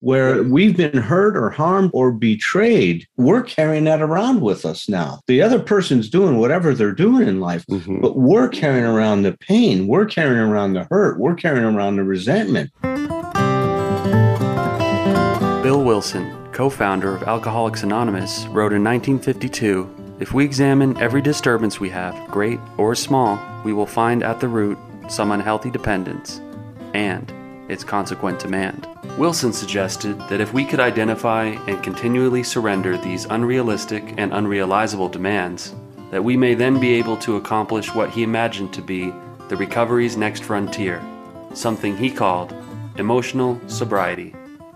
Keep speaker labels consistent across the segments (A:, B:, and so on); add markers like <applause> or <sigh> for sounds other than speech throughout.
A: where we've been hurt or harmed or betrayed, we're carrying that around with us now. The other person's doing whatever they're doing in life, mm-hmm. but we're carrying around the pain, we're carrying around the hurt, we're carrying around the resentment.
B: Bill Wilson, co founder of Alcoholics Anonymous, wrote in 1952 If we examine every disturbance we have, great or small, we will find at the root some unhealthy dependence and its consequent demand. Wilson suggested that if we could identify and continually surrender these unrealistic and unrealizable demands, that we may then be able to accomplish what he imagined to be the recovery's next frontier, something he called emotional sobriety.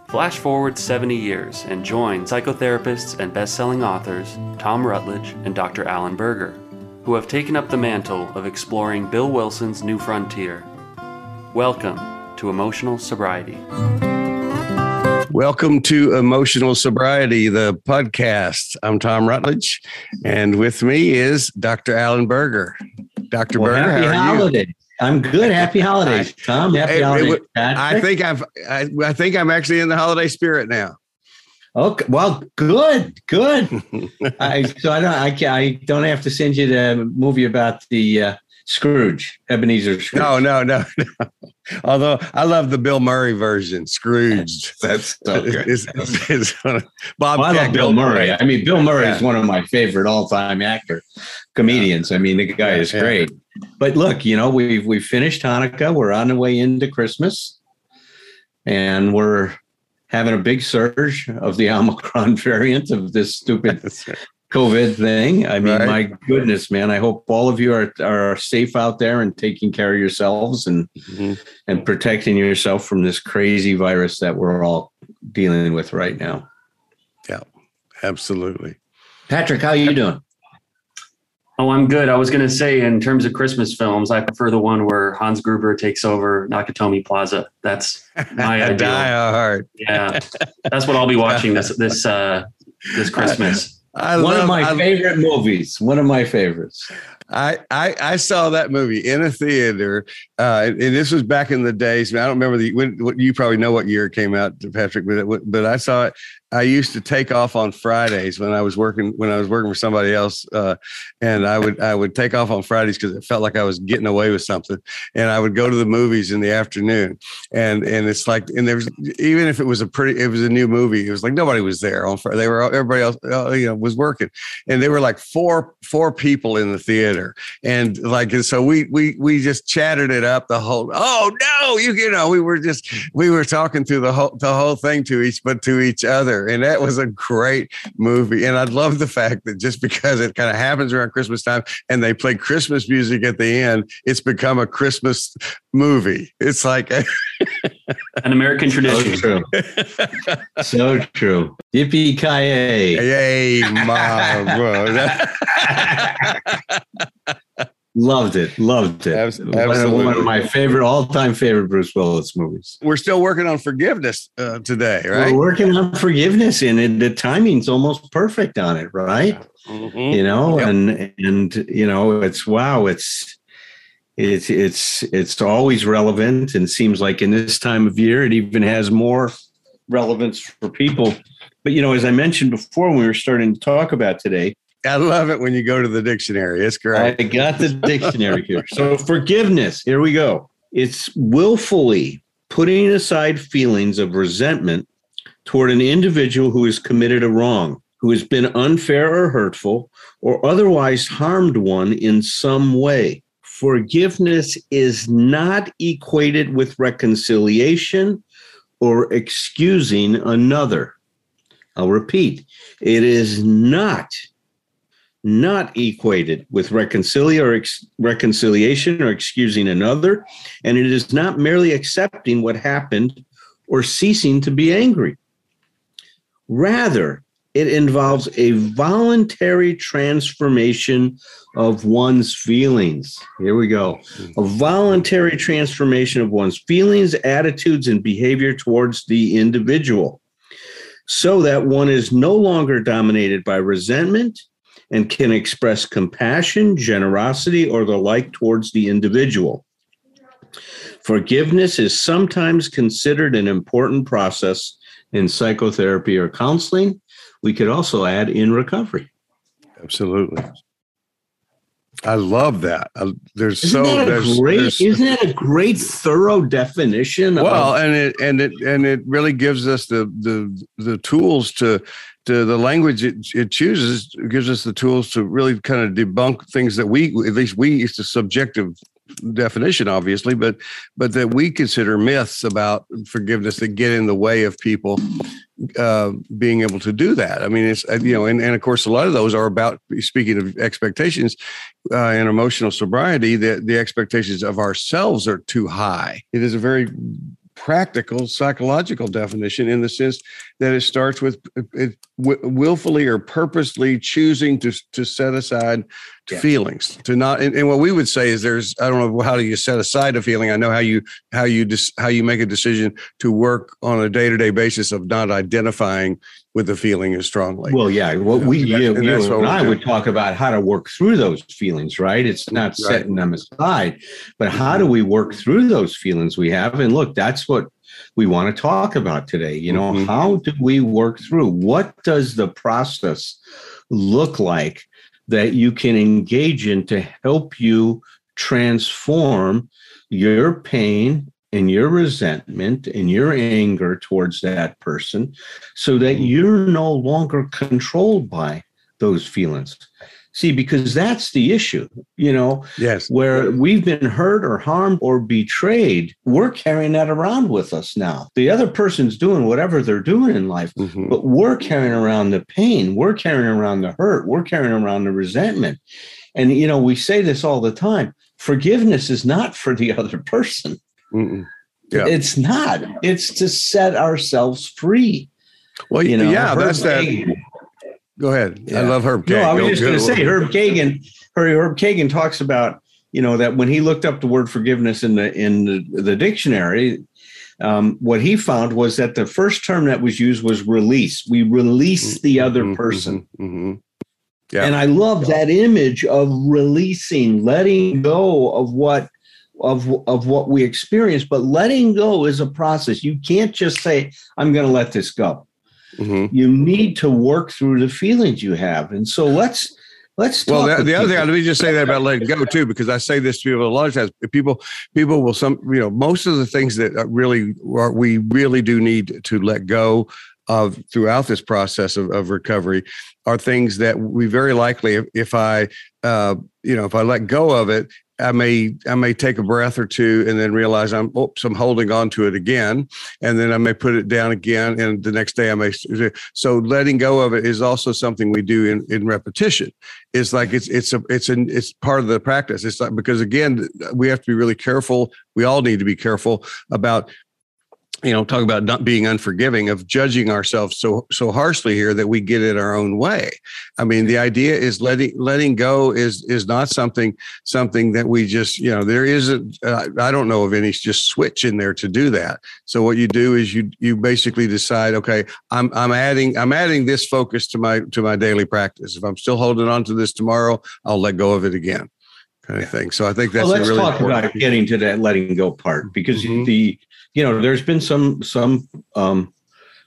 B: Flash forward 70 years and join psychotherapists and best-selling authors Tom Rutledge and Dr. Alan Berger, who have taken up the mantle of exploring Bill Wilson's new frontier. Welcome to Emotional Sobriety.
C: Welcome to Emotional Sobriety, the podcast. I'm Tom Rutledge, and with me is Dr. Alan Berger. Dr.
A: Well,
C: Berger,
A: happy
C: how
A: holidays. I'm good. Happy holidays, Tom. Happy holidays. It,
C: I think I've. I, I, think I'm actually in the holiday spirit now.
A: Okay. Well, good. Good. <laughs> I, so I don't. I, can't, I don't have to send you the movie about the uh, Scrooge, Ebenezer Scrooge.
C: No, no, no, no. Although I love the Bill Murray version, Scrooge.
A: That's so good.
C: It's,
A: it's,
C: it's Bob.
A: Well, I love Bill Murray. I mean, Bill Murray yeah. is one of my favorite all-time actor comedians. I mean, the guy is yeah. great. But look, you know, we've we finished Hanukkah. We're on the way into Christmas, and we're having a big surge of the <laughs> Omicron variant of this stupid <laughs> COVID thing. I mean, right. my goodness, man. I hope all of you are are safe out there and taking care of yourselves and mm-hmm. and protecting yourself from this crazy virus that we're all dealing with right now.
C: Yeah, absolutely.
A: Patrick, how are you doing?
B: Oh, I'm good. I was going to say, in terms of Christmas films, I prefer the one where Hans Gruber takes over Nakatomi Plaza. That's my <laughs> ideal.
C: Die hard.
B: Yeah, that's what I'll be watching this this uh, this <laughs> Christmas.
A: I one love, of my I, favorite movies. One of my favorites.
C: I, I, I saw that movie in a theater, uh, and, and, this was back in the days. I don't remember the when. What, you probably know what year it came out, Patrick, but but I saw it I used to take off on Fridays when I was working when I was working for somebody else, uh, and I would I would take off on Fridays because it felt like I was getting away with something, and I would go to the movies in the afternoon, and and it's like and there was even if it was a pretty it was a new movie, it was like nobody was there on Friday. They were everybody else uh, you know was working, and there were like four four people in the theater, and like and so we we we just chatted it up the whole. Oh no, you you know we were just we were talking through the whole the whole thing to each but to each other and that was a great movie. And I love the fact that just because it kind of happens around Christmas time and they play Christmas music at the end, it's become a Christmas movie. It's like <laughs>
B: an American tradition.
A: So true. so true. Yippee ki
C: yay! mom. <laughs>
A: Loved it. Loved it. Absolutely. One of my favorite, all time favorite Bruce Willis movies.
C: We're still working on forgiveness uh, today, right?
A: We're working on forgiveness, and it, the timing's almost perfect on it, right? Mm-hmm. You know, yep. and and you know, it's wow, it's it's it's it's always relevant, and seems like in this time of year, it even has more relevance for people. But you know, as I mentioned before, when we were starting to talk about today,
C: I love it when you go to the dictionary. It's great.
A: I got the dictionary here. So, forgiveness, here we go. It's willfully putting aside feelings of resentment toward an individual who has committed a wrong, who has been unfair or hurtful, or otherwise harmed one in some way. Forgiveness is not equated with reconciliation or excusing another. I'll repeat, it is not not equated with reconcilia or ex- reconciliation or excusing another, and it is not merely accepting what happened or ceasing to be angry. Rather, it involves a voluntary transformation of one's feelings. Here we go. A voluntary transformation of one's feelings, attitudes, and behavior towards the individual so that one is no longer dominated by resentment and can express compassion, generosity, or the like towards the individual. Forgiveness is sometimes considered an important process in psychotherapy or counseling. We could also add in recovery.
C: Absolutely. I love that. Uh, there's
A: isn't
C: so
A: that
C: there's,
A: great.
C: there's,
A: isn't that a great, thorough definition?
C: well,
A: of,
C: and it and it and it really gives us the the the tools to to the language it, it chooses it gives us the tools to really kind of debunk things that we at least we it's a subjective definition obviously but but that we consider myths about forgiveness that get in the way of people uh, being able to do that. I mean it's uh, you know and, and of course a lot of those are about speaking of expectations uh, and emotional sobriety that the expectations of ourselves are too high. It is a very practical psychological definition in the sense that it starts with uh, it, willfully or purposely choosing to, to set aside yeah. feelings to not and, and, what we would say is there's i don't know how do you set aside a feeling i know how you how you dis, how you make a decision to work on a day-to-day basis of not identifying with the feeling as strongly
A: well yeah what we you, and, you and i would talk about how to work through those feelings right? It's not right. setting them aside but how do we work through those feelings we have? And look that's what we want to talk about today you know mm-hmm. how do we work through? What does the process look like that you can engage in to help you transform your pain and your resentment and your anger towards that person so that mm-hmm. you're no longer controlled by those feelings. See, because that's the issue, you know,
C: yes,
A: where we've been hurt or harmed or betrayed, we're carrying that around with us now. The other person's doing whatever they're doing in life, mm-hmm. but we're carrying around the pain, we're carrying around the hurt, we're carrying around the resentment. And, you know, we say this all the time forgiveness is not for the <laughs> other person. Yeah. It's not. It's to set ourselves free.
C: Well, you know, yeah, that's that. Go ahead. Yeah. I love Herb
A: Kagan. No, I was just going to say Herb Kagan. Herb Kagan talks about you know that when he looked up the word forgiveness in the in the, the dictionary, um, what he found was that the first term that was used was release. We release the mm-hmm, other mm-hmm, person. Mm-hmm, mm-hmm. Yeah. And I love that image of releasing, letting go of what of of what we experience. But letting go is a process. You can't just say, "I'm going to let this go." Mm-hmm. You need to work through the feelings you have, and so let's let's.
C: well, the, the other thing, let me just say that about letting go too, because I say this to people a lot of times. People, people will some, you know, most of the things that really are, we really do need to let go of throughout this process of, of recovery are things that we very likely, if, if I, uh, you know, if I let go of it, I may I may take a breath or two and then realize I'm oops I'm holding on to it again, and then I may put it down again, and the next day I may. So letting go of it is also something we do in, in repetition. It's like it's it's a it's an it's part of the practice. It's like because again we have to be really careful. We all need to be careful about you know talk about not being unforgiving of judging ourselves so so harshly here that we get it our own way. I mean the idea is letting letting go is is not something something that we just you know there isn't uh, i don't know of any just switch in there to do that. So what you do is you you basically decide okay i'm i'm adding i'm adding this focus to my to my daily practice. If i'm still holding on to this tomorrow i'll let go of it again kind of thing so i think that's
A: well, let's
C: really
A: talk about getting to that letting go part because mm-hmm. the you know, there's been some some um,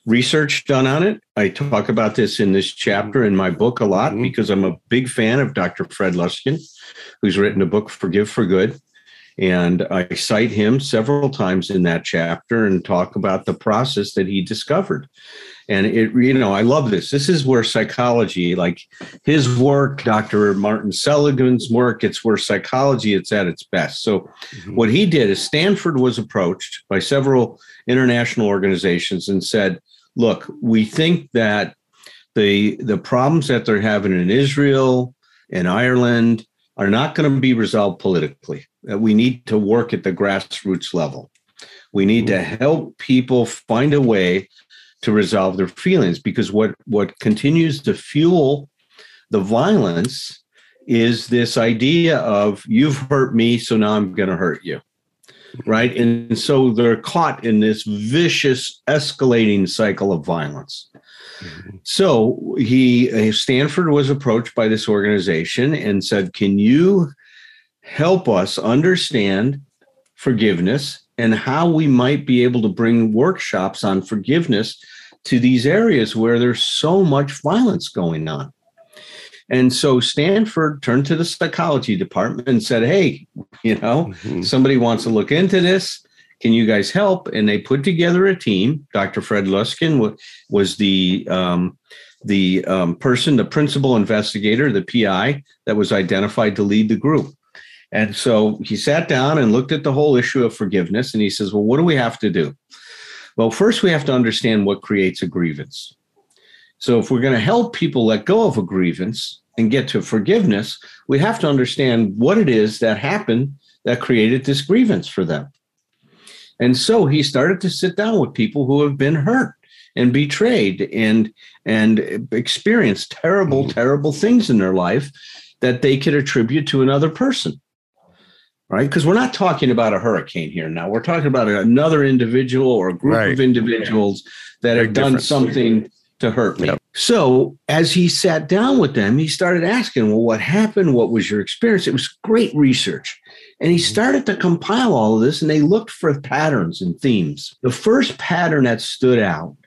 A: research done on it. I talk about this in this chapter in my book a lot mm-hmm. because I'm a big fan of Dr. Fred Luskin, who's written a book, Forgive for Good. And I cite him several times in that chapter and talk about the process that he discovered. And it, you know, I love this. This is where psychology, like his work, Dr. Martin Seligman's work, it's where psychology it's at its best. So mm-hmm. what he did is Stanford was approached by several international organizations and said, look, we think that the the problems that they're having in Israel and Ireland are not going to be resolved politically. That we need to work at the grassroots level. We need to mm-hmm. help people find a way to resolve their feelings because what what continues to fuel the violence is this idea of you've hurt me so now i'm going to hurt you right and so they're caught in this vicious escalating cycle of violence mm-hmm. so he stanford was approached by this organization and said can you help us understand forgiveness and how we might be able to bring workshops on forgiveness to these areas where there's so much violence going on. And so Stanford turned to the psychology department and said, Hey, you know, mm-hmm. somebody wants to look into this. Can you guys help? And they put together a team. Dr. Fred Luskin was the um, the um, person, the principal investigator, the PI that was identified to lead the group. And so he sat down and looked at the whole issue of forgiveness and he says, Well, what do we have to do? Well, first we have to understand what creates a grievance. So if we're going to help people let go of a grievance and get to forgiveness, we have to understand what it is that happened that created this grievance for them. And so he started to sit down with people who have been hurt and betrayed and and experienced terrible, terrible things in their life that they could attribute to another person right? Because we're not talking about a hurricane here now. We're talking about another individual or a group right. of individuals that Big have done something to hurt me. Yep. So as he sat down with them, he started asking, well, what happened? What was your experience? It was great research. And he mm-hmm. started to compile all of this and they looked for patterns and themes. The first pattern that stood out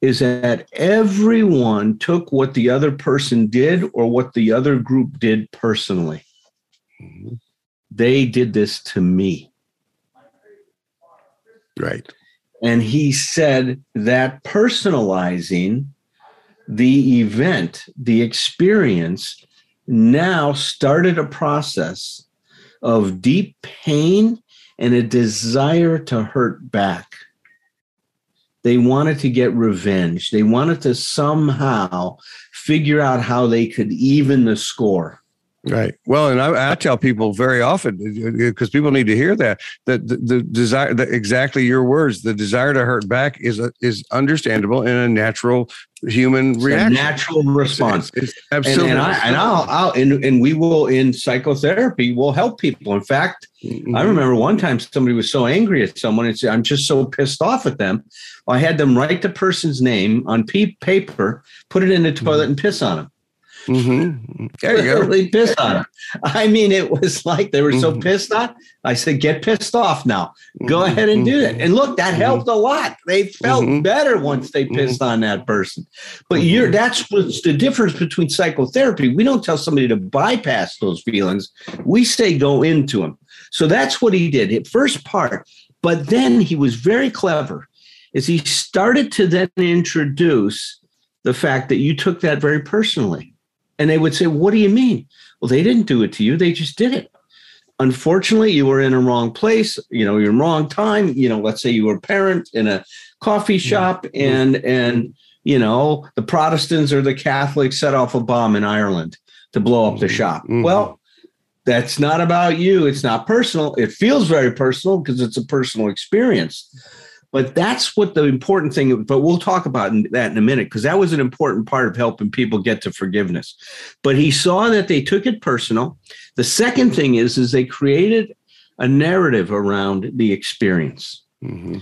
A: is that everyone took what the other person did or what the other group did personally. Mm-hmm. They did this to me.
C: Right.
A: And he said that personalizing the event, the experience, now started a process of deep pain and a desire to hurt back. They wanted to get revenge. They wanted to somehow figure out how they could even the score.
C: Right. Well, and I, I, tell people very often because people need to hear that that the, the desire, the, exactly your words, the desire to hurt back is a, is understandable and a natural human
A: it's
C: reaction,
A: natural response. It's, it's absolutely. And, and, I, and I'll, I'll and, and we will in psychotherapy will help people. In fact, mm-hmm. I remember one time somebody was so angry at someone and said, "I'm just so pissed off at them." I had them write the person's name on paper, put it in the toilet, mm-hmm. and piss on them.
C: Mm-hmm.
A: There you go. pissed on. I mean, it was like they were so mm-hmm. pissed on. I said, "Get pissed off now. Go mm-hmm. ahead and do that." And look, that mm-hmm. helped a lot. They felt mm-hmm. better once they mm-hmm. pissed on that person. But you're that's what's the difference between psychotherapy. We don't tell somebody to bypass those feelings. We say go into them. So that's what he did. At first part, but then he was very clever. Is he started to then introduce the fact that you took that very personally and they would say, What do you mean? Well, they didn't do it to you, they just did it. Unfortunately, you were in a wrong place, you know, you're in wrong time. You know, let's say you were a parent in a coffee shop and and you know, the Protestants or the Catholics set off a bomb in Ireland to blow up the mm-hmm. shop. Mm-hmm. Well, that's not about you. It's not personal. It feels very personal because it's a personal experience. But that's what the important thing, but we'll talk about that in a minute because that was an important part of helping people get to forgiveness. But he saw that they took it personal. The second thing is, is they created a narrative around the experience. Mm-hmm.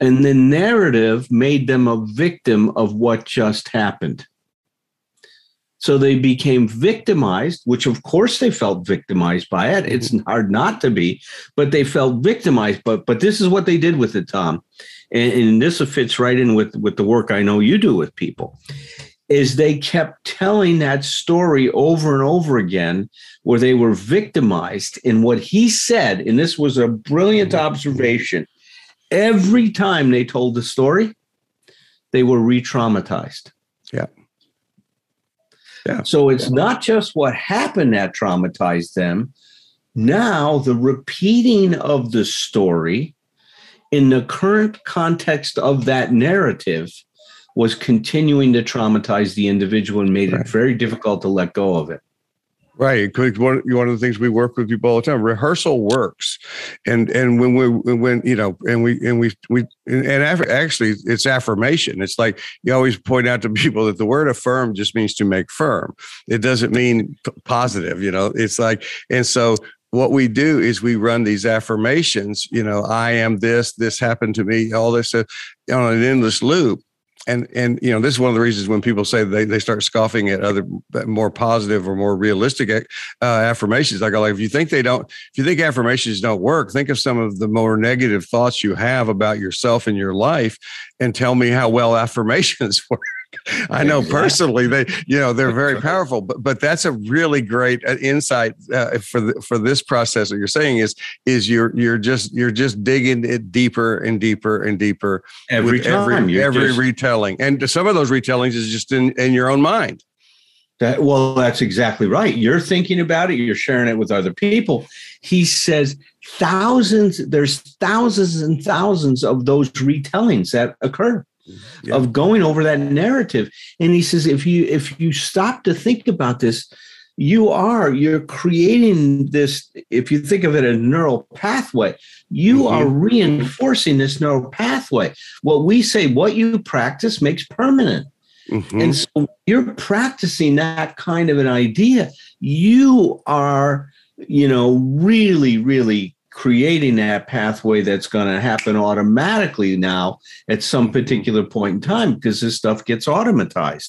A: And the narrative made them a victim of what just happened. So they became victimized, which of course they felt victimized by it. It's mm-hmm. hard not to be, but they felt victimized. But but this is what they did with it, Tom and, and this fits right in with with the work I know you do with people is they kept telling that story over and over again where they were victimized in what he said and this was a brilliant observation every time they told the story they were re-traumatized
C: yeah
A: yeah so it's yeah. not just what happened that traumatized them now the repeating of the story in the current context of that narrative was continuing to traumatize the individual and made right. it very difficult to let go of it.
C: Right. One, one of the things we work with people all the time, rehearsal works. And, and when we, when, you know, and we, and we, we, and actually it's affirmation. It's like you always point out to <laughs> people that the word affirm just means to make firm. It doesn't mean positive, you know, it's like, and so what we do is we run these affirmations you know i am this this happened to me all this uh, on an endless loop and and you know this is one of the reasons when people say they, they start scoffing at other more positive or more realistic uh, affirmations. I go like if you think they don't if you think affirmations don't work think of some of the more negative thoughts you have about yourself and your life and tell me how well <laughs> affirmations work I know <laughs> personally they, you know, they're very <laughs> powerful. But but that's a really great uh, insight uh, for the, for this process. What you're saying is is you're you're just you're just digging it deeper and deeper and deeper
A: every time,
C: every, every just, retelling, and some of those retellings is just in in your own mind.
A: That well, that's exactly right. You're thinking about it. You're sharing it with other people. He says thousands. There's thousands and thousands of those retellings that occur yeah. of going over that narrative. And he says, if you if you stop to think about this, you are you're creating this. If you think of it as a neural pathway, you mm-hmm. are reinforcing this neural pathway. What we say, what you practice makes permanent. Mm-hmm. And so you're practicing that kind of an idea. You are, you know, really, really creating that pathway that's going to happen automatically now at some particular point in time because this stuff gets automatized.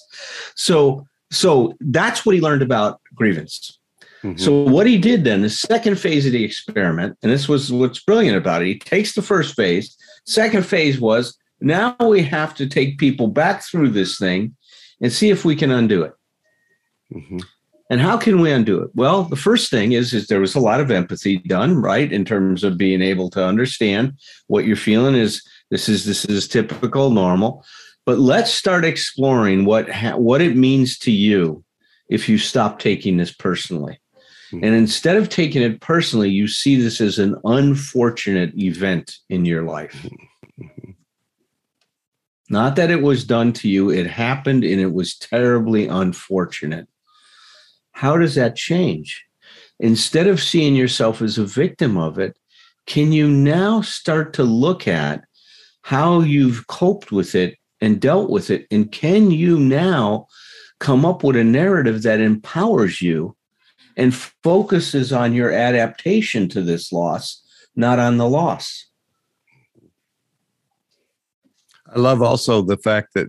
A: So so that's what he learned about grievance. Mm-hmm. So what he did then, the second phase of the experiment, and this was what's brilliant about it, he takes the first phase. Second phase was now we have to take people back through this thing and see if we can undo it. Mm-hmm. And how can we undo it? Well, the first thing is, is there was a lot of empathy done, right? In terms of being able to understand what you're feeling is this is this is typical, normal. But let's start exploring what what it means to you if you stop taking this personally. Mm-hmm. And instead of taking it personally, you see this as an unfortunate event in your life. Mm-hmm. <laughs> Not that it was done to you, it happened and it was terribly unfortunate. How does that change? Instead of seeing yourself as a victim of it, can you now start to look at how you've coped with it and dealt with it? And can you now come up with a narrative that empowers you and focuses on your adaptation to this loss, not on the loss?
C: I love also the fact that,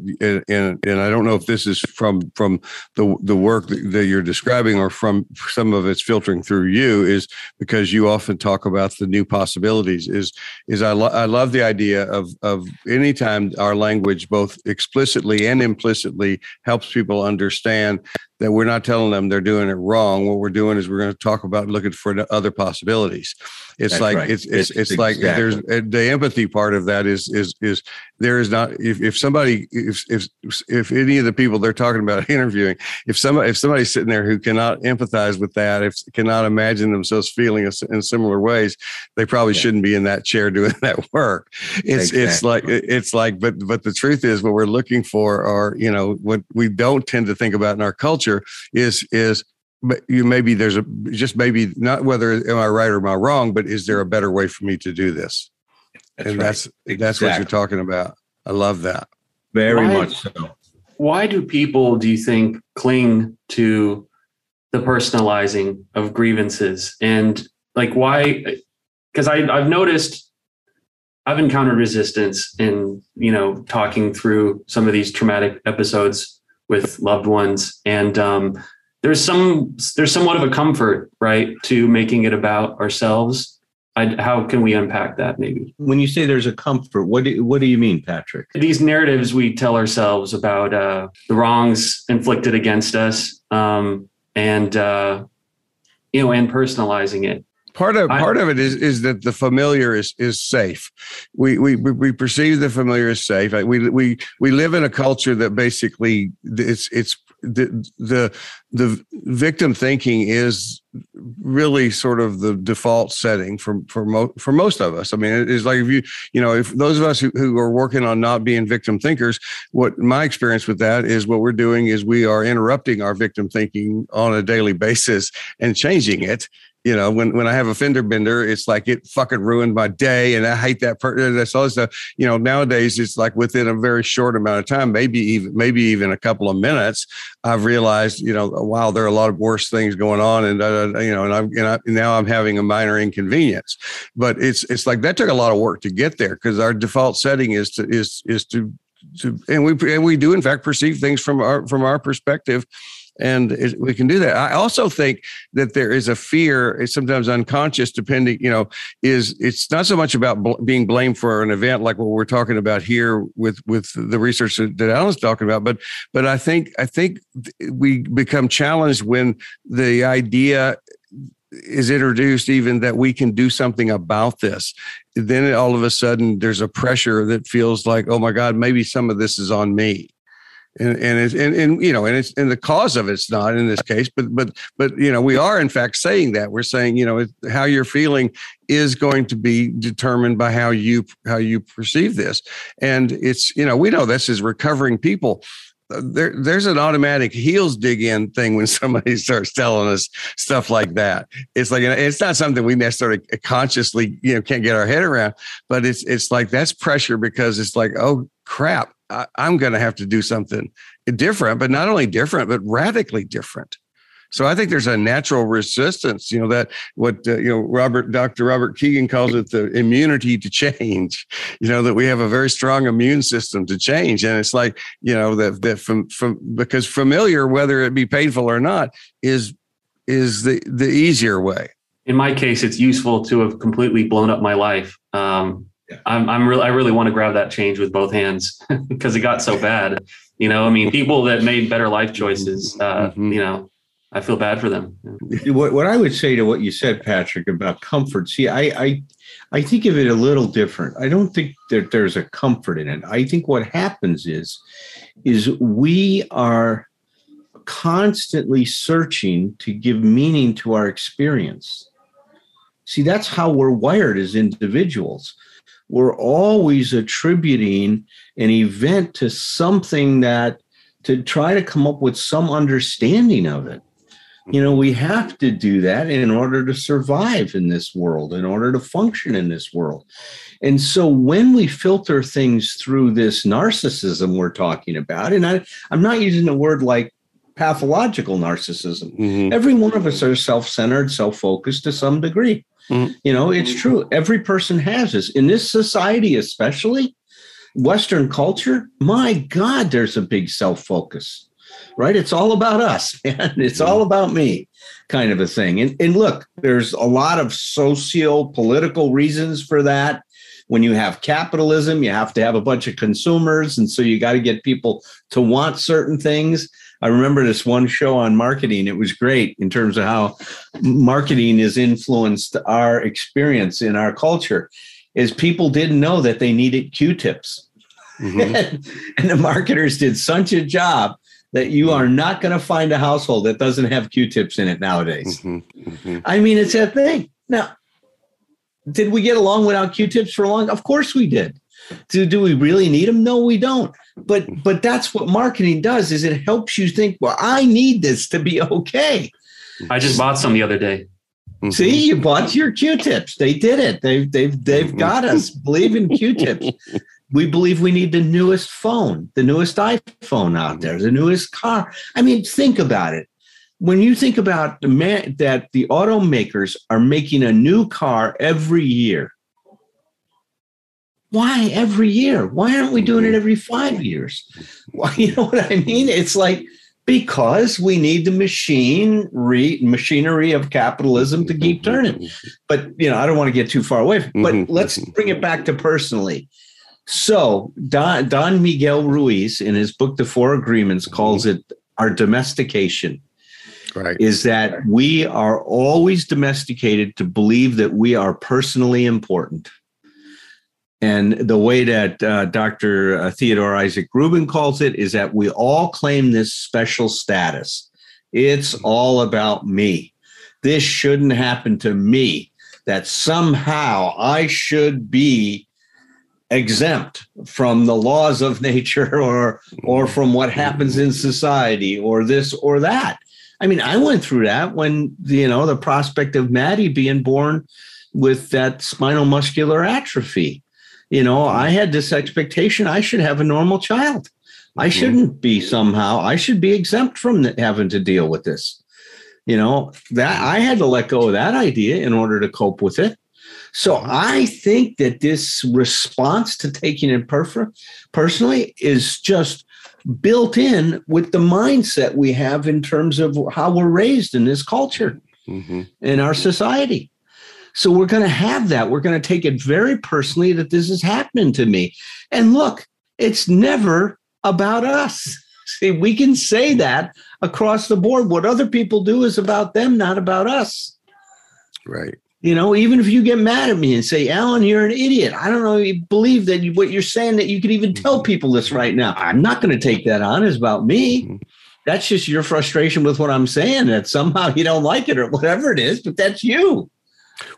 C: and, and I don't know if this is from from the the work that, you're describing or from some of it's filtering through you, is because you often talk about the new possibilities. Is is I lo- I love the idea of of anytime our language both explicitly and implicitly helps people understand that we're not telling them they're doing it wrong. What we're doing is we're going to talk about looking for the other possibilities. It's That's like right. it's it's it's, it's like there's the empathy part of that is is is there is not if, if somebody if if if any of the people they're talking about <laughs> interviewing if somebody if somebody's sitting there who cannot empathize with that if cannot imagine themselves feeling in similar ways they probably yeah. shouldn't be in that chair <laughs> doing that work it's exactly. it's like it's like but but the truth is what we're looking for are you know what we don't tend to think about in our culture is is you maybe there's a just maybe not whether am I right or am I wrong, but is there a better way for me to do this? That's and right. that's exactly. that's what you're talking about. I love that.
A: Very why, much so.
B: Why do people, do you think, cling to the personalizing of grievances? And like why because I I've noticed I've encountered resistance in, you know, talking through some of these traumatic episodes with loved ones. And um, there's some there's somewhat of a comfort right to making it about ourselves. I, how can we unpack that maybe?
A: When you say there's a comfort what do, what do you mean patrick?
B: These narratives we tell ourselves about uh, the wrongs inflicted against us um, and uh, you know and personalizing it
C: part of part of it is is that the familiar is is safe. We we we perceive the familiar as safe. We we we live in a culture that basically it's it's the the the victim thinking is really sort of the default setting for for most for most of us. I mean, it's like if you you know if those of us who, who are working on not being victim thinkers, what my experience with that is what we're doing is we are interrupting our victim thinking on a daily basis and changing it you know, when, when I have a fender bender, it's like it fucking ruined my day. And I hate that person. That's all stuff. You know, nowadays it's like within a very short amount of time, maybe even, maybe even a couple of minutes, I've realized, you know, wow, there are a lot of worse things going on. And, uh, you know, and I'm, and I, now I'm having a minor inconvenience, but it's, it's like that took a lot of work to get there because our default setting is to, is, is to to and we and we do in fact perceive things from our from our perspective and we can do that. I also think that there is a fear, sometimes unconscious, depending, you know, is it's not so much about bl- being blamed for an event like what we're talking about here with with the research that Alan's talking about, but but I think I think we become challenged when the idea is introduced even that we can do something about this then all of a sudden there's a pressure that feels like oh my god maybe some of this is on me and and it's and, and you know and it's and the cause of it's not in this case but but but you know we are in fact saying that. We're saying you know how you're feeling is going to be determined by how you how you perceive this. And it's you know we know this is recovering people. Uh, there, there's an automatic heels dig in thing when <laughs> somebody starts telling us stuff like that. It's like it's not something we necessarily consciously, you know, can't get our head around, but it's it's like that's pressure because it's like, oh crap, I, I'm going to have to do something different, but not only different, but radically different. So I think there's a natural resistance, you know, that what, uh, you know, Robert, Dr. Robert Kegan calls it the immunity to change, you know, that we have a very strong immune system to change. And it's like, you know, that, that from, from, because familiar, whether it be painful or not, is, is the, the easier way.
B: In my case, it's useful to have completely blown up my life. Um, yeah. I'm, I'm really, I really want to grab that change with both hands <laughs> because it got so bad. You know, I mean, people that made better life choices, uh, mm-hmm. you know, I feel bad for them.
A: Yeah. What, what I would say to what you said, Patrick, about comfort. See, I, I, I think of it a little different. I don't think that there's a comfort in it. I think what happens is, is we are constantly searching to give meaning to our experience. See, that's how we're wired as individuals we're always attributing an event to something that to try to come up with some understanding of it. You know, we have to do that in order to survive in this world, in order to function in this world. And so when we filter things through this narcissism we're talking about, and I, I'm not using a word like pathological narcissism. Mm-hmm. Every one of us are self centered, self focused to some degree. Mm-hmm. You know, it's true. Every person has this. In this society, especially Western culture, my God, there's a big self focus, right? It's all about us, <laughs> man. It's all about me kind of a thing. And, and look, there's a lot of socio political reasons for that. When you have capitalism, you have to have a bunch of consumers. And so you got to get people to want certain things. I remember this one show on marketing. It was great in terms of how marketing has influenced our experience in our culture. Is people didn't know that they needed Q-tips, mm-hmm. <laughs> and the marketers did such a job that you are not going to find a household that doesn't have Q-tips in it nowadays. Mm-hmm. Mm-hmm. I mean, it's a thing. Now, did we get along without Q-tips for long? Of course we did. Do, do we really need them? No, we don't. But but that's what marketing does is it helps you think well i need this to be okay.
B: I just bought some the other day.
A: Mm-hmm. see you bought your q-tips. They did it. They've they've they've mm-hmm. got us. Believe in q-tips. <laughs> We believe we need the newest phone the newest iphone out there the newest car. I mean think about it. When you think about the man that the automakers are making a new car every year why every year? Why aren't we doing it every five years? Why, <laughs> you know what I mean? It's like because we need the machine re, machinery of capitalism to keep turning. But you know, I don't want to get too far away. But mm-hmm. let's bring it back to personally. So Don, Don Miguel Ruiz, in his book The Four Agreements, calls it our domestication. Right. Is that we are always domesticated to believe that we are personally important. And the way that uh, Dr. Uh, Theodore Isaac Rubin calls it is that we all claim this special status. It's all about me. This shouldn't happen to me. That somehow I should be exempt from the laws of <laughs> nature or or from what happens in society or this or that. I mean, I went through that when you know the prospect of Maddie being born with that spinal muscular atrophy you know, I had this expectation I should have a normal child. I mm-hmm. shouldn't be somehow, I should be exempt from having to deal with this. You know, that I had to let go of that idea in order to cope with it. So I think that this response to taking it perf- personally is just built in with the mindset we have in terms of how we're raised in this culture, mm-hmm. in our society. So we're going to have that. We're going to take it very personally that this is happening to me. And look, it's never about us. <laughs> See, we can say that across the board. What other people do is about them, not about us.
C: Right.
A: You know, even if you get mad at me and say, Alan, you're an idiot. I don't know you believe that you, what you're saying that you could even tell mm-hmm. people this right now. I'm not going to take that on as about me. Mm-hmm. That's just your frustration with what I'm saying that somehow you don't like it or whatever it is, but that's you.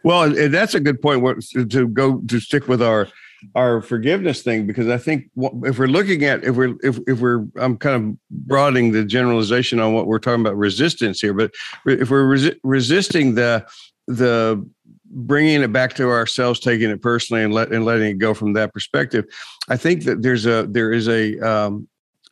C: Well, and that's a good point to go to stick with our our forgiveness thing because I think if we're looking at if we're if, if we're I'm kind of broadening the generalization on what we're talking about resistance here, but if we're resi- resisting the the bringing it back to ourselves, taking it personally, and let and letting it go from that perspective, I think that there's a there is a um,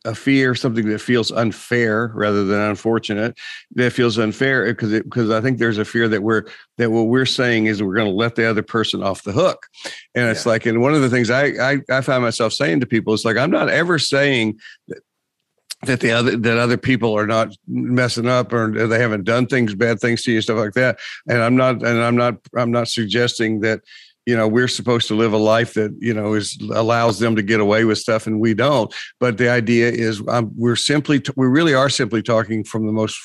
C: a fear, something that feels unfair rather than unfortunate, that feels unfair uh, because because I think there's a fear that we're that what we're saying is we're going to let the other person off the hook, and it's yeah. like, and one of the things I, I I find myself saying to people is like, I'm not ever saying that that the other that other people are not messing up or they haven't done things bad things to you stuff like that and i'm not and i'm not i'm not suggesting that you know we're supposed to live a life that you know is allows them to get away with stuff and we don't. But the idea is um, we're simply we really are simply talking from the most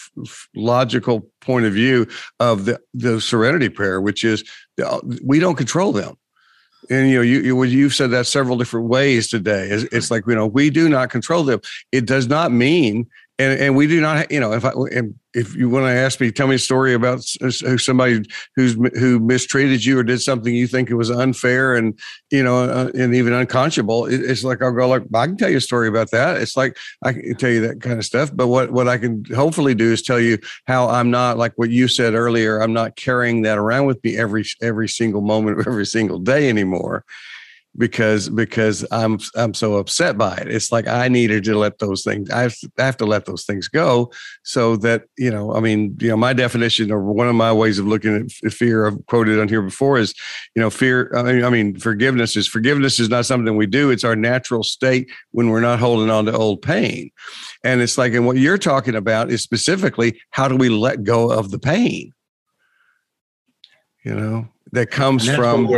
C: logical point of view of the the serenity prayer which is uh, we don't control them. And you know you, you you've said that several different ways today. It's, it's like you know we do not control them. It does not mean and and we do not you know if i if you want to ask me tell me a story about somebody who's who mistreated you or did something you think it was unfair and you know uh, and even unconscionable it's like i'll go like i can tell you a story about that. It's like i can tell you that kind of stuff but what what i can hopefully do is tell you how i'm not like what you said earlier i'm not carrying that around with me every every single moment of every single day anymore because because I'm I'm so upset by it. It's like I needed to let those things I have, to, I have to let those things go so that you know I mean you know my definition or one of my ways of looking at fear I've quoted on here before is you know fear I mean, I mean forgiveness is forgiveness is not something we do. It's our natural state when we're not holding on to old pain. And it's like and what you're talking about is specifically how do we let go of the pain? You know that comes from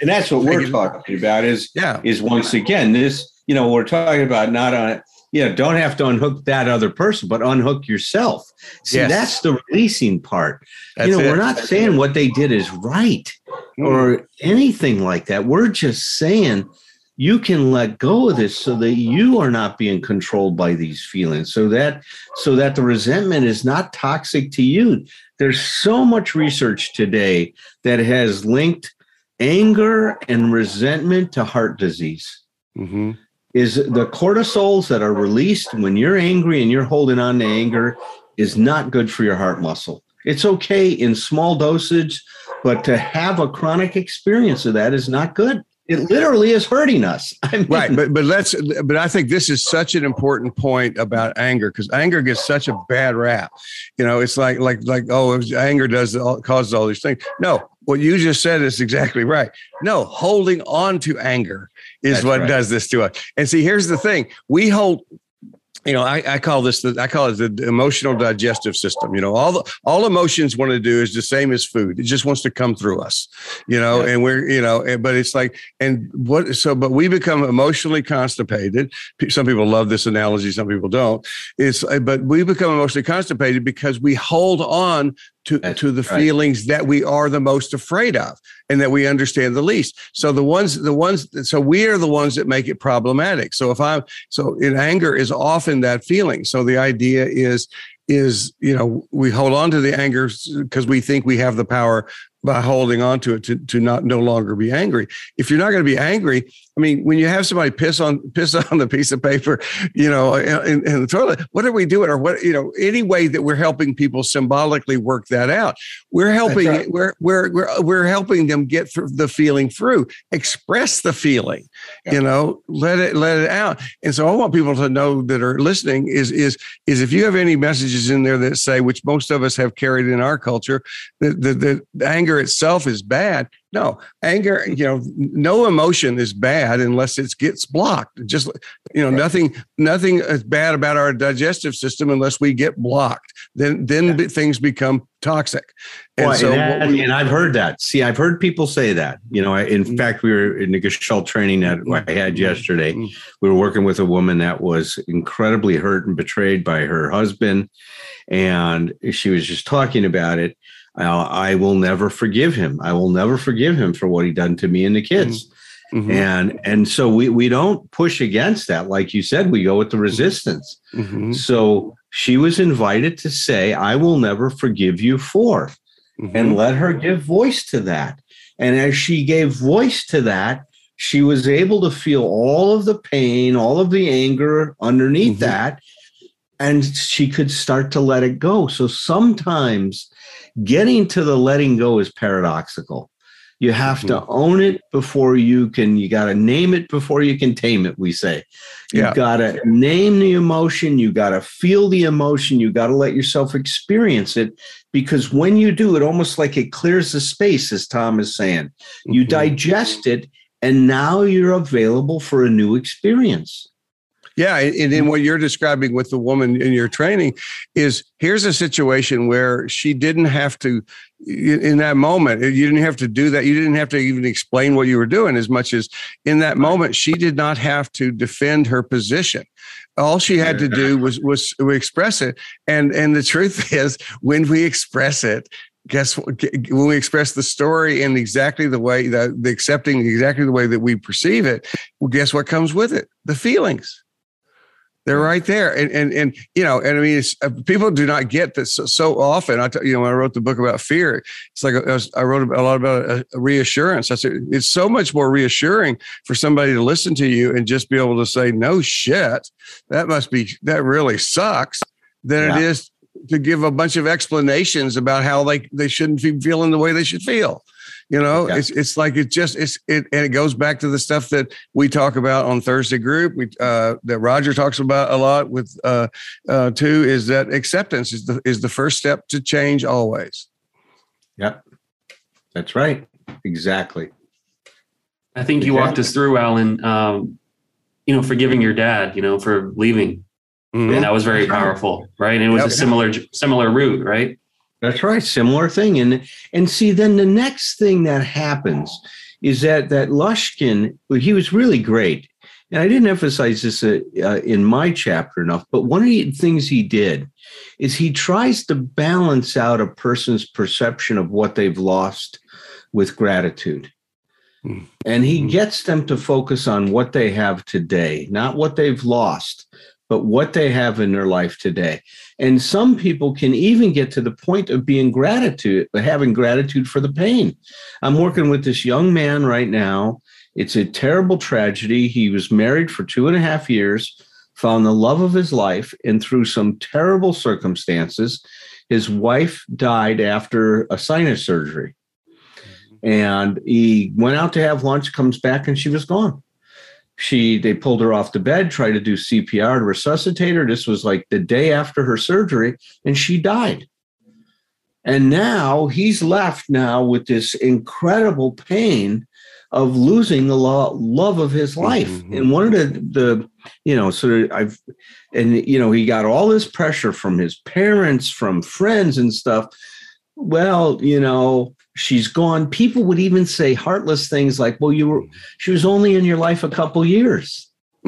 A: and that's what we're talking about is yeah is once again this you know we're talking about not on you know don't have to unhook that other person but unhook yourself see yes. that's the releasing part that's you know it. we're not saying what they did is right mm. or anything like that we're just saying you can let go of this so that you are not being controlled by these feelings so that so that the resentment is not toxic to you there's so much research today that has linked anger and resentment to heart disease. Mm-hmm. Is the cortisols that are released when you're angry and you're holding on to anger is not good for your heart muscle. It's okay in small dosage, but to have a chronic experience of that is not good it literally is hurting us. <laughs>
C: I mean, right, but but let's. But I think this is such an important point about anger because anger gets such a bad rap. You know, it's like like like oh, anger does all, causes all these things. No, what you just said is exactly right. No, holding on to anger is That's what right. does this to us. And see, here's the thing: we hold you know, I, I, call this the I call it the emotional digestive system. You know, all the all emotions want to do is the same as food. It just wants to come through us. You know, yeah. and we're you know, eh, but it's like and what so but we become emotionally constipated. Some people love this analogy, some people don't. It's eh, but we become emotionally constipated because we hold on to, to the right. feelings that we are the most afraid of and that we understand the least. So the ones, the ones, so we are the ones that make it problematic. So if I'm, so in anger is often that feeling. So the idea is, is, you know, we hold on to the anger because we think we have the power by holding on to it to, to not no longer be angry. If you're not going to be angry, I mean, when you have somebody piss on piss <laughs> on the piece of paper, you know, in, in the toilet, what are we doing? Or what, you know, any way that we're helping people symbolically work that out. We're helping right. we're, we're we're we're helping them get through the feeling through, express the feeling, yeah. you know, let it let it out. And so I want people to know that are listening is is is if you have any messages in there that say, which most of us have carried in our culture, that the, the anger itself is bad no, anger, you know, no emotion is bad unless it gets blocked. Just, you know, nothing, nothing is bad about our digestive system unless we get blocked. Then, then yeah. things become toxic.
A: And well, so, and, that, we, and, I've heard that. See, I've heard people say that. You know, in mm-hmm. fact, we were in the Gestalt training that I had mm-hmm. yesterday. Mm-hmm. We were working with a woman that was incredibly hurt and betrayed by her husband, and she was just talking about it I will never forgive him. I will never forgive him for what he done to me and the kids. Mm-hmm. mm-hmm. And and so we we don't push against that, like you said. We go with the mm-hmm. resistance. Mm-hmm. So she was invited to say, "I will never forgive you for," mm-hmm. and let her give voice to that. And as she gave voice to that, she was able to feel all of the pain, all of the anger underneath mm-hmm. that, and she could start to let it go. So sometimes getting to the letting go is paradoxical. You have mm-hmm. to own it before you can, you got to name it before you can tame it, we say. You yeah. got to name the emotion, you got to feel the emotion, you got to let yourself experience it because when you do, it almost like it clears the space, as Tom is saying. You mm-hmm. digest it, and now you're available for a new experience.
C: Yeah, and in mm. what you're describing with the woman in your training is here's a situation where she didn't have to in that moment you didn't have to do that. You didn't have to even explain what you were doing as much as in that moment she did not have to defend her position. All she had to do was was express it. And and the truth <laughs> is when we express it guess what when we express the story in exactly the way that the accepting exactly the way that we perceive it well guess what comes with it? The feelings they're right there, and and and you know, and I mean, uh, people do not get this so, so often. I, t- you know, when I wrote the book about fear, it's like I, was, I wrote a lot about a, a reassurance. I said it's so much more reassuring for somebody to listen to you and just be able to say, "No shit, that must be that really sucks," than yeah. it is to give a bunch of explanations about how they they shouldn't be feeling the way they should feel. You know, okay. it's it's like it just it's it and it goes back to the stuff that we talk about on Thursday group. We uh, that Roger talks about a lot with uh, uh, too is that acceptance is the is the first step to change always.
A: Yep, that's right. Exactly.
B: I think you walked us through, Alan. Um, you know, forgiving your dad. You know, for leaving, mm-hmm. and that was very powerful, right? And it was yep. a similar similar route, right?
A: That's right, similar thing. And and see, then the next thing that happens is that that Luskin, he was really great. And I didn't emphasize this uh, uh, in my chapter enough, but one of the things he did is he tries to balance out a person's perception of what they've lost with gratitude. Mm-hmm. And he gets them to focus on what they have today, not what they've lost, but what they have in their life today. And some people can even get to the point of being gratitude, having gratitude for the pain. I'm working with this young man right now. It's a terrible tragedy. He was married for two and a half years, found the love of his life, and through some terrible circumstances, his wife died after a sinus surgery. Mm-hmm. And he went out to have lunch, comes back, and she was gone she they pulled her off the bed tried to do cpr to resuscitate her. This was like the day after her surgery and she died. And now he's left now with this incredible pain of losing the lo- love of his life. Mm-hmm. and one of the the you know so i've and you know he got all this pressure from his parents from friends and stuff. Well you know she's gone. People would even say heartless things like, well, you were, she was only in your life a couple years. <laughs>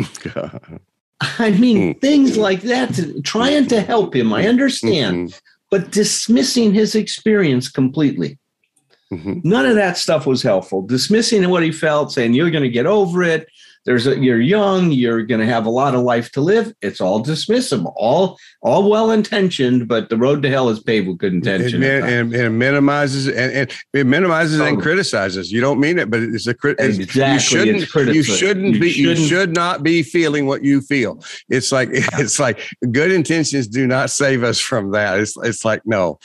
A: I mean, hmm. things like that, to, trying to help him. I understand, mm-hmm. but dismissing his experience completely. Mm-hmm. None of that stuff was helpful. Dismissing what he felt, saying, you're going to get over it. There's a you're young you're going to have a lot of life to live it's all dismissive all all well intentioned but the road to hell is paved with good intention
C: and, and, and minimizes and, and, it minimizes totally. and criticizes you don't mean it but it's a crit exactly. you shouldn't you shouldn't you be shouldn't. you should not be feeling what you feel it's like <laughs> it's like good intentions do not save us from that it's it's like no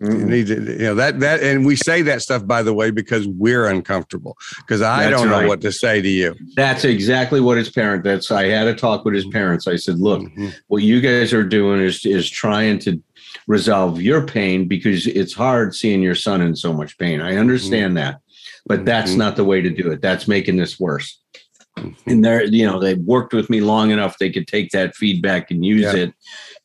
C: Mm-hmm. You need to, you know, that, that, and we say that stuff, by the way, because we're uncomfortable because I that's don't know what to say to you.
A: That's exactly what his parent, that's, I had a talk with his mm-hmm. parents. I said, look, mm-hmm. what you guys are doing is, is trying to resolve your pain because it's hard seeing your son in so much pain. I understand mm-hmm. that, but that's mm-hmm. not the way to do it. That's making this worse. Mm-hmm. And they're, you know, they've worked with me long enough. They could take that feedback and use yeah. it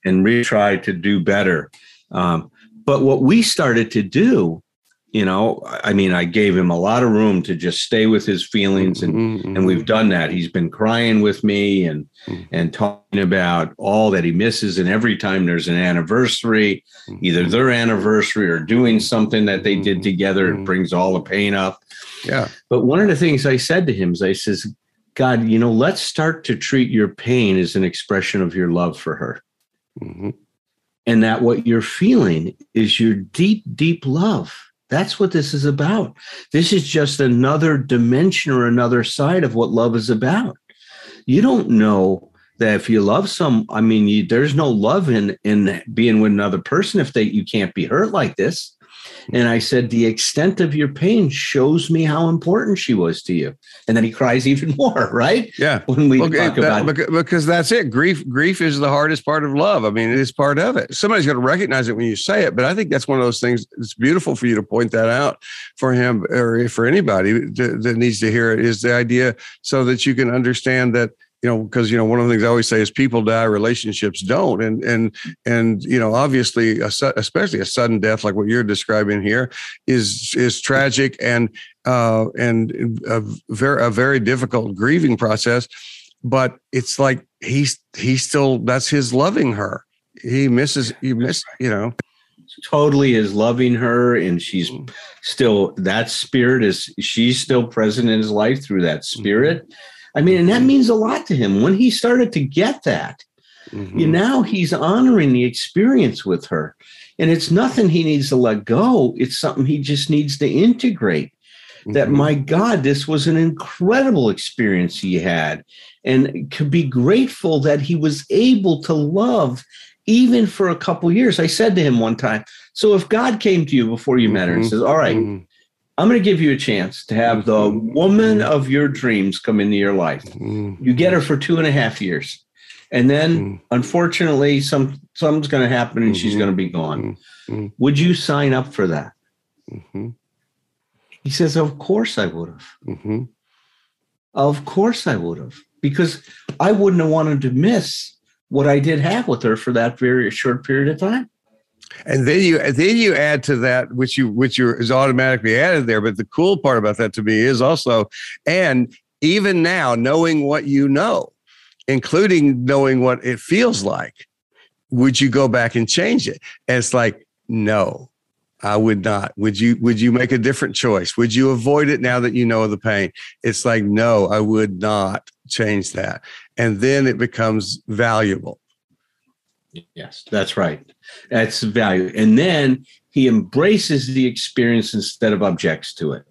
A: and retry to do better. Um, but what we started to do, you know, I mean, I gave him a lot of room to just stay with his feelings, and mm-hmm. and we've done that. He's been crying with me and mm-hmm. and talking about all that he misses, and every time there's an anniversary, mm-hmm. either their anniversary or doing something that they did mm-hmm. together, it mm-hmm. brings all the pain up.
C: Yeah.
A: But one of the things I said to him is, I says, God, you know, let's start to treat your pain as an expression of your love for her. Mm-hmm and that what you're feeling is your deep, deep love. That's what this is about. This is just another dimension or another side of what love is about. You don't know that if you love some, I mean, you, there's no love in in being with another person if they you can't be hurt like this. And I said, The extent of your pain shows me how important she was to you. And then he cries <laughs> even more, right?
C: Yeah.
A: When we okay, talk eh,
C: that, about because that's it. Grief, grief is the hardest part of love. I mean, it is part of it. Somebody's going to recognize it when you say it, but I think that's one of those things. It's beautiful for you to point that out for him or for anybody that needs to hear it is the idea so that you can understand that you know because you know one of the things i always say is people die relationships don't. And and and you know obviously a, especially a sudden death like what you're describing here is is tragic and uh and a very a very difficult grieving process. But it's like he's he's still that's his loving her. He misses you miss you know.
A: Totally is loving her and she's mm. still that spirit is she's still present in his life through that spirit. mm-hmm I mean, and that mm-hmm. means a lot to him. When he started to get that, mm-hmm. you now he's honoring the experience with her. And it's nothing he needs to let go. It's something he just needs to integrate. Mm-hmm. That my God, this was an incredible experience he had. And could be grateful that he was able to love even for a couple years. I said to him one time, so if God came to you before you met her and mm-hmm. says, All right, mm-hmm. I'm going to give you a chance to have the mm-hmm. woman of your dreams come into your life. Mm-hmm. You get her for two and a half years. And then mm-hmm. unfortunately, some something's going to happen and she's going to be gone. Would you sign up for that? He says, Of course I would have. Of course I would have. Because I wouldn't have wanted to miss what I did have with her for that very short period of time
C: and then you then you add to that which you which you is automatically added there but the cool part about that to me is also and even now knowing what you know including knowing what it feels like would you go back and change it and it's like no I would not. Would you would you make a different choice? Would you avoid it now that you know the pain? It's like no, I would not change that. And then it becomes valuable.
A: Yes, that's right. That's value. And then he embraces the experience instead of objects to it.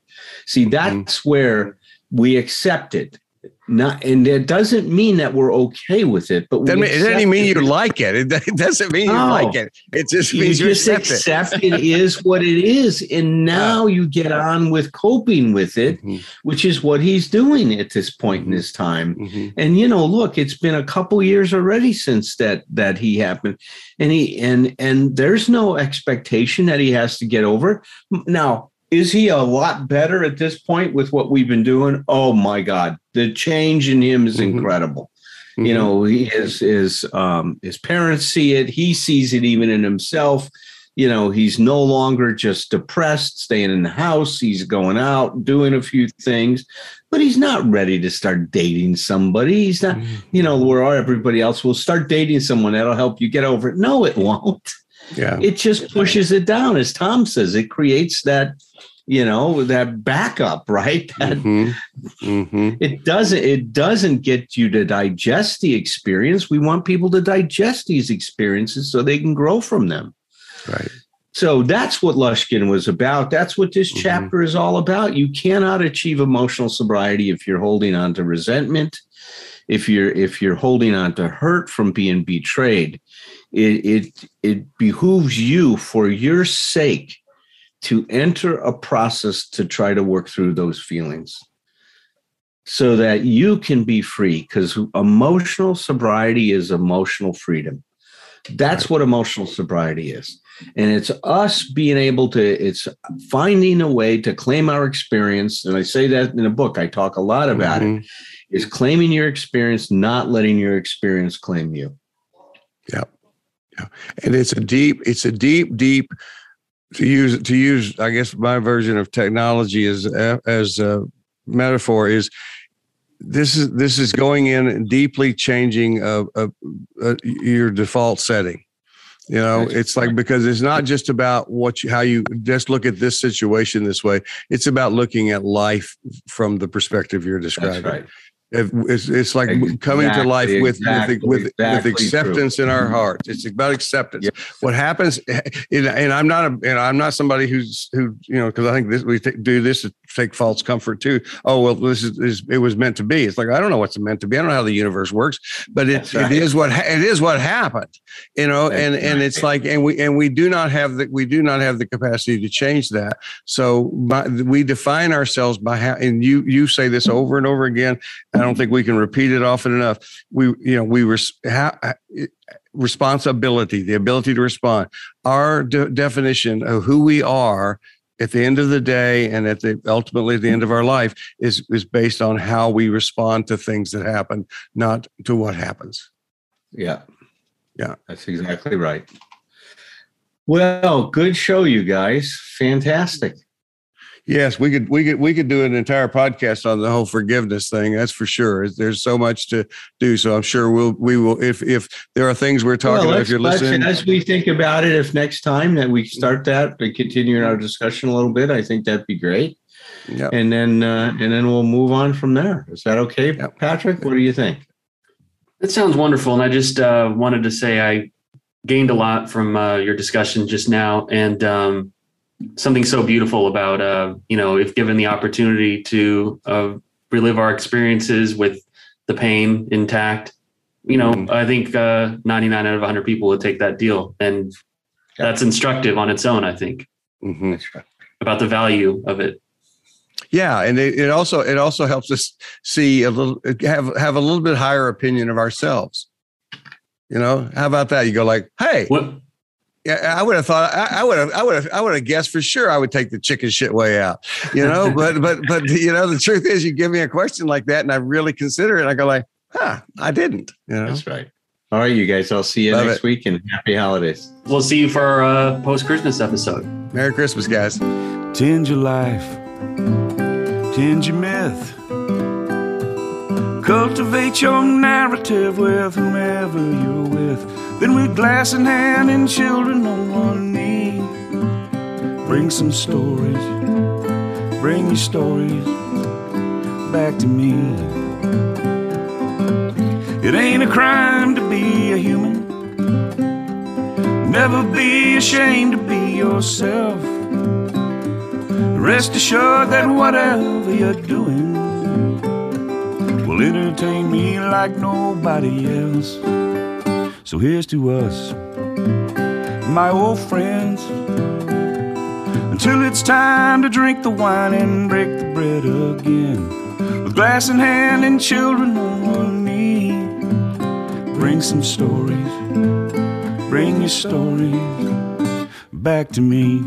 A: See, mm-hmm. that's mm-hmm. where we accept it not and it doesn't mean that we're okay with it but
C: doesn't, it doesn't mean you like it. it <laughs> doesn't mean you no. like it it just means you, you just
A: accept, accept it. it is what it is and <laughs> now you get on with coping with it mm-hmm. which is what he's doing at this point mm-hmm. in his time mm-hmm. and you know look it's been a couple years already since that that he happened and he and and there's no expectation that he has to get over now is he a lot better at this point with what we've been doing? Oh my God, the change in him is mm-hmm. incredible. Mm-hmm. You know, he his his um, his parents see it. He sees it even in himself. You know, he's no longer just depressed, staying in the house. He's going out, doing a few things, but he's not ready to start dating somebody. He's not, mm-hmm. you know, where are everybody else will start dating someone that'll help you get over it. No, it won't.
C: Yeah.
A: It just pushes it down. As Tom says, it creates that you know that backup <laughs> right that
C: Mhm. Mhm.
A: it doesn't it doesn't get you to digest the experience we want people to digest these experiences so they can grow from them
C: Right.
A: so that's what Luskin was about that's what this
C: Mhm.
A: chapter is all about you cannot achieve emotional sobriety if you're holding on to resentment if you're if you're holding on to hurt from being betrayed it it it behooves you for your sake to enter a process to try to work through those feelings so that you can be free because emotional sobriety is emotional freedom. That's what emotional sobriety is. And it's us being able to it's finding a way to claim our experience and i say that in a book i talk a lot about it
C: Mhm.
A: is claiming your experience not letting your experience claim you
C: and it's a deep it's a deep deep to use to use i guess my version of technology as as a metaphor is this is this is going in and deeply changing uh, uh, uh, your default setting. You know it's like because it's not just about what you how you just look at this situation this way. It's about looking at life from the perspective you're
A: that's
C: describing.
A: right.
C: If- It's, it's like coming to life with
A: exactly,
C: with, with,
A: exactly
C: with acceptance in our
A: mm-hmm.
C: hearts. It's about acceptance.
A: Yeah.
C: What happens, eh, and, and I'm not a, and I'm not somebody who's who you know because I think this we do this take false comfort too. Oh well, this is, is it was meant to be. It's like I don't know what's meant to be. I don't know how the universe works, but it,
A: right.
C: it is what ha- it is what happened. You know, and and it's like and we and we do not have the we do not have the capacity to change that. So by, we define ourselves by how, and you you say this over and over again. I don't think we can repeat it often enough. We, you know, we res- ha- responsibility, the ability to respond. Our de- definition of who we are at the end of the day and at the ultimately at the end of our life is is based on how we respond to things that happen, not to what happens.
A: Yeah.
C: Yeah.
A: That's exactly right. Well, good show, you guys. Fantastic.
C: Yes, we could we could we could do an entire podcast on the whole forgiveness thing. That's for sure. There's so much to do. So I'm sure we'll we will if if there are things we're talking
A: Well,
C: about. If you're listening,
A: as we think about it, if next time that we start that and continue our discussion a little bit, I think that'd be great.
C: yeah,
A: And then uh, and then we'll move on from there. Is that okay,
C: Yep.
A: Patrick? What do you think?
B: That sounds wonderful. And I just uh, wanted to say I gained a lot from uh, your discussion just now and um, something so beautiful about, uh, you know, if given the opportunity to uh, relive our experiences with the pain intact, you know,
C: Mhm.
B: I think uh, 99 out of 100 people would take that deal. And that's instructive on its own, I think,
C: Mhm.
A: Right.
B: about the value of it.
C: yeah, and it, it also it also helps us see a little have have a little bit higher opinion of ourselves. You know, how about that? You go like, hey,
B: What?
C: Yeah, I would have thought I would have I would have I would have guessed for sure I would take the chicken shit way out. You know, <laughs> but but but you know the truth is you give me a question like that and I really consider it. And I go like, huh, I didn't. You know,
A: That's right. All right, you guys. I'll see you
C: Love
A: next
C: it.
A: week and happy holidays.
B: We'll see you for our uh, post Christmas episode.
C: Merry Christmas, guys.
D: Tend your life, tend your myth. Cultivate your narrative with whomever you're with. Then, with glass in hand and children on one knee, bring some stories, bring your stories back to me. It ain't a crime to be a human. Never be ashamed to be yourself. Rest assured that whatever you're doing will entertain me like nobody else. So here's to us, my old friends, until it's time to drink the wine and break the bread again. With glass in hand and children on one knee, bring some stories, bring your stories back to me.